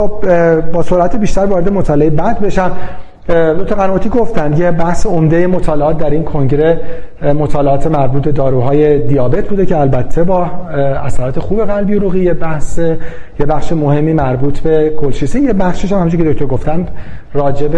خب با سرعت بیشتر وارد مطالعه بعد بشم. دو تا قنواتی گفتن یه بحث عمده مطالعات در این کنگره مطالعات مربوط داروهای دیابت بوده که البته با اثرات خوب قلبی و یه بحث یه بخش مهمی مربوط به کلشیسی. یه بخشش هم همونجوری که دکتر گفتن راجع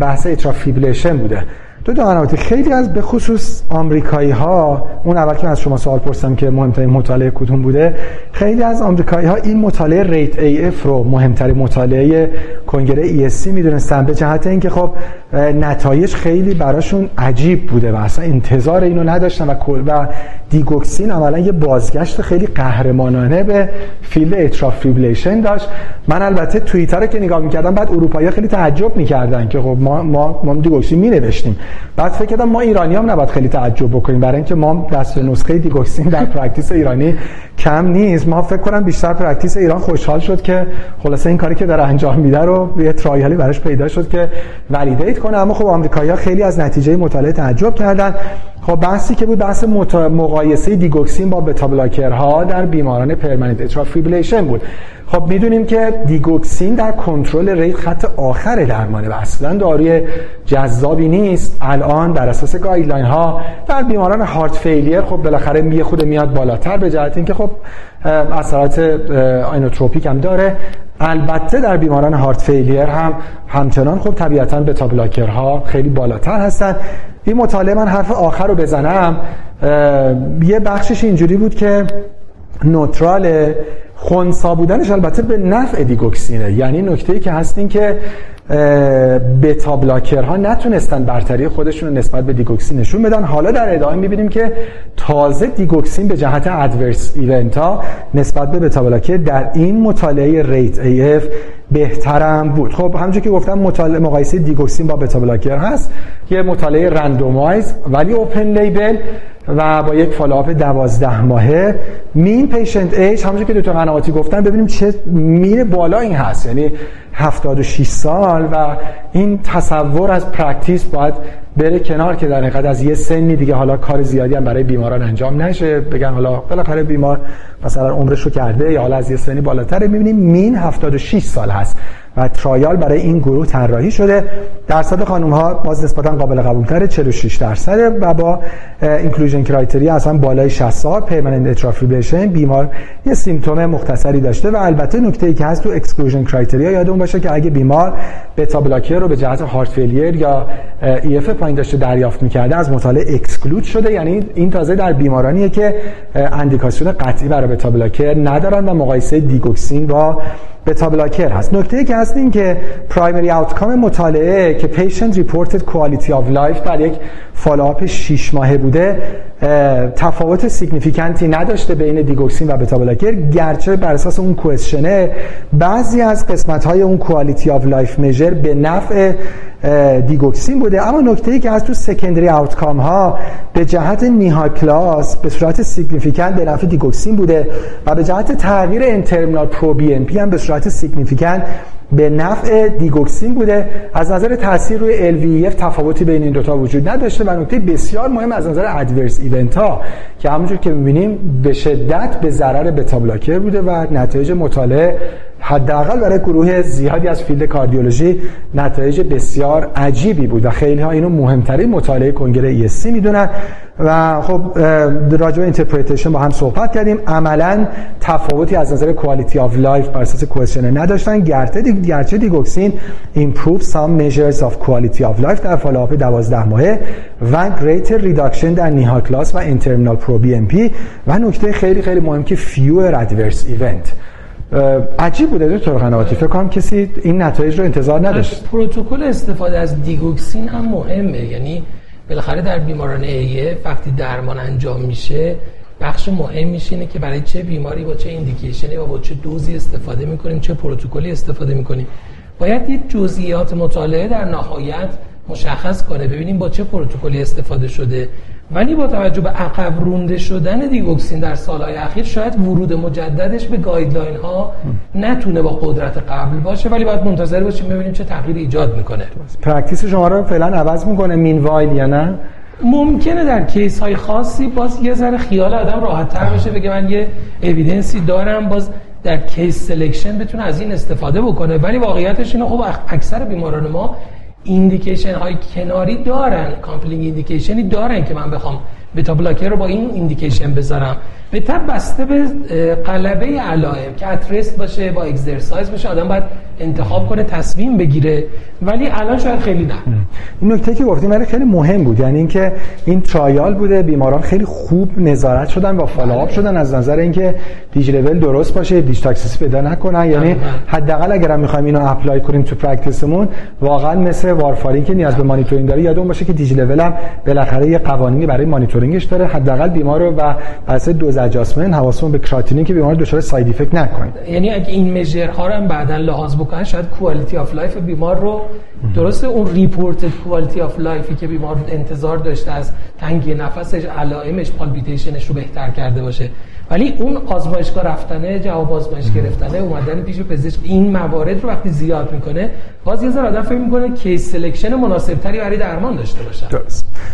بحث اترافیبلیشن بوده. دو تا خیلی از به خصوص آمریکایی ها اون اول که از شما سوال پرسیدم که مهمترین مطالعه کدوم بوده خیلی از آمریکایی ها این مطالعه RATE-AF رو مهمترین مطالعه کنگره ESC می‌دونستن به جهت اینکه خب نتایج خیلی براشون عجیب بوده و اصلا انتظار اینو نداشتن و کل و دیگوکسین عملا یه بازگشت خیلی قهرمانانه به field atrial fibrillation داشت. من البته توییتر رو که نگاه می‌کردم بعد اروپایی خیلی تعجب می‌کردن که خب ما ما ما دیگوکسین می نوشتیم بعد فکر کردم ما ایرانی هم نباید خیلی تعجب بکنیم برای اینکه ما دست نسخه دیگوکسین در practice ایرانی کم نیست. ما فکر کنم بیشتر practice ایران خوشحال شد که خلاصه این کاری که داره انجام میده رو یه trial ی براش پیدا شد که validate کنه. اما خب آمریکایی‌ها خیلی از نتیجه مطالعه تعجب کردن. خب بحثی که بود بحث مقایسه دیگوکسین با beta blocker ها در بیماران permanent atrial بود. خب می‌دونیم که دیگوکسین در کنترل rate خط آخر درمانه و اصلا داروی جذابی نیست. الان بر اساس guideline ها در بیماران هارت فیلیر خب بالاخره می خود میاد بالاتر به جهت اینکه خب اثرات آینوتروپیک هم داره. البته در بیماران هارت فیلیر هم همچنان خب طبیعتا بتا بلاکرها خیلی بالاتر هستن. این مطالعه من حرف آخر رو بزنم. یه بخشش اینجوری بود که نوترال خونسا بودنش البته به نفع دیگوکسینه. یعنی نکته ای که هست این که beta blocker ها نتونستن برتری خودشون رو نسبت به دیگوکسین نشون بدن. حالا در ادامه می‌بینیم که تازه دیگوکسین به جهت adverse event ها نسبت به beta blocker در این مطالعه RATE-AF بهترم بود. خب همونجوری که گفتم مطالعه مقایسه دیگوکسین با beta blocker هست. یه مطالعه randomize ولی open label و با یک follow-up دوازده ماهه. mean patient age همونجوری که دکتر قنواتی گفتن ببینیم چه میره بالا این هست. یعنی 76 سال و این تصور از practice باید بره کنار که در حقیقت از یه سنی دیگه حالا کار زیادی هم برای بیماران انجام نشه. بگن حالا بالاخره بیمار مثلا عمرش رو کرده یا حالا از یه سنی بالاتر می‌بینیم mean 76 سال هست و trial برای این گروه طراحی شده. درصد خانم ها باز نسبتا قابل قبول تره 46 درصده و با inclusion criteria اصلا بالای 60 سال permanent atrial fibrillation بیمار یه symptom مختصری داشته و البته نکته ای که هست تو exclusion criteria یادمون باشه که اگه بیمار beta blocker رو به جهت heart failure یا EF پایین داشته دریافت می‌کرده از مطالعه exclude شده. یعنی این تازه در بیمارانیه که اندیکاسیون قطعی برای beta blocker ندارن و مقایسه دیگوکسین با beta blocker هست. نکته که هست این که primary outcome مطالعه که patient reported quality of life در یک follow-up 6 ماهه بوده تفاوت significant ی نداشته بین دیگوکسین و beta blocker. گرچه بر اساس اون questionnaire بعضی از قسمت های اون quality of life measure به نفع دیگوکسین بوده. اما نکته ای که از تو secondary outcome ها به جهت NYHA class به صورت significant به نفع دیگوکسین بوده و به جهت تغییر N-terminal pro-BNP هم به صورت significant به نفع دیگوکسین بوده. از نظر تاثیر روی LVEF تفاوتی بین این دوتا وجود نداشته و نکته بسیار مهم از نظر adverse event ها که همونجور که می‌بینیم به شدت به ضرر beta blocker بوده و نتایج مطالعه حداقل برای گروه زیادی از field کاردیولوژی نتایج بسیار عجیبی بود و خیلی ها اینو مهمترین مطالعه کنگره ESC می‌دونن. و خب راجع به interpretation با هم صحبت کردیم. عملا تفاوتی از نظر quality of life بر اساس questionnaire نداشتن. گرچه دی گرچه دیگوکسین improve some measures of quality of life در follow-up 12 ماهه و greater reduction در NYHA class و N-terminal pro-BNP و نکته خیلی خیلی مهم که fewer adverse event. عجیب بوده دکتر قنواتی. فکر کنم کسی این نتایج رو انتظار نداشت. پروتکل استفاده از دیگوکسین هم مهمه. یعنی بالاخره در بیماران ایه وقتی درمان انجام میشه بخش مهم میشه اینه که برای چه بیماری با چه indication ی و با چه دوزی استفاده می‌کنیم چه پروتکلی استفاده می‌کنیم. باید یه جزئیات مطالعه در نهایت مشخص کنه. ببینیم با چه پروتکلی استفاده شده. ولی با توجه به عقب رونده شدن دیگوکسین در سالهای اخیر شاید ورود مجددش به guideline ها نتونه با قدرت قبل باشه ولی باید منتظر باشیم ببینیم چه تغییری ایجاد می‌کنه. practice شما رو فعلا عوض می‌کنه meanwhile یا نه؟ ممکنه در case های خاصی باز یه ذره خیال آدم راحت تر بشه بگه من یه evidence ی دارم باز در case selection بتونه از این استفاده بکنه. ولی واقعیتش اینه خب اکثر بیماران ما indication های کناری دارن. compelling indication ی دارن که من بخوام beta blocker رو با این indication بذارم. به تب بسته به غلبه علائم که at rest باشه با exercise باشه آدم باید انتخاب کنه تصمیم بگیره. ولی الان شاید خیلی نه. این نکته که گفتیم برای خیلی مهم بود. یعنی اینکه این trial بوده بیماران خیلی خوب نظارت شدن و follow-up بله. شدن از نظر اینکه dig level درست باشه dig toxicity پیدا نکنن. یعنی بله. حداقل اگر می‌خوایم اینو apply کنیم تو practice مون واقعا مثل وارفارین که نیاز به مانیتورینگ داره یادمون باشه که dig level هم بالاخره یه قوانینی برای مانیتورینگش داره. حداقل بیمار رو و اساس دوز اجاسمنت حواسمون به کراتینین که بیمار دچار side effect نکنه. یعنی اگه این measure ها رو هم بعدا لحاظ بکنن شاید quality of life بیمار رو درسته اون reported quality of life ی که بیمار انتظار داشته از تنگی نفسش علائمش palpitation ش رو بهتر کرده باشه. ولی اون آزمایشگاه رفتنه جواب آزمایش گرفتنه اومدن پیش پزشک. این موارد رو وقتی زیاد می‌کنه باز یه ذره آدم فکر می‌کنه case selection مناسب تری برای درمان داشته باشه درست.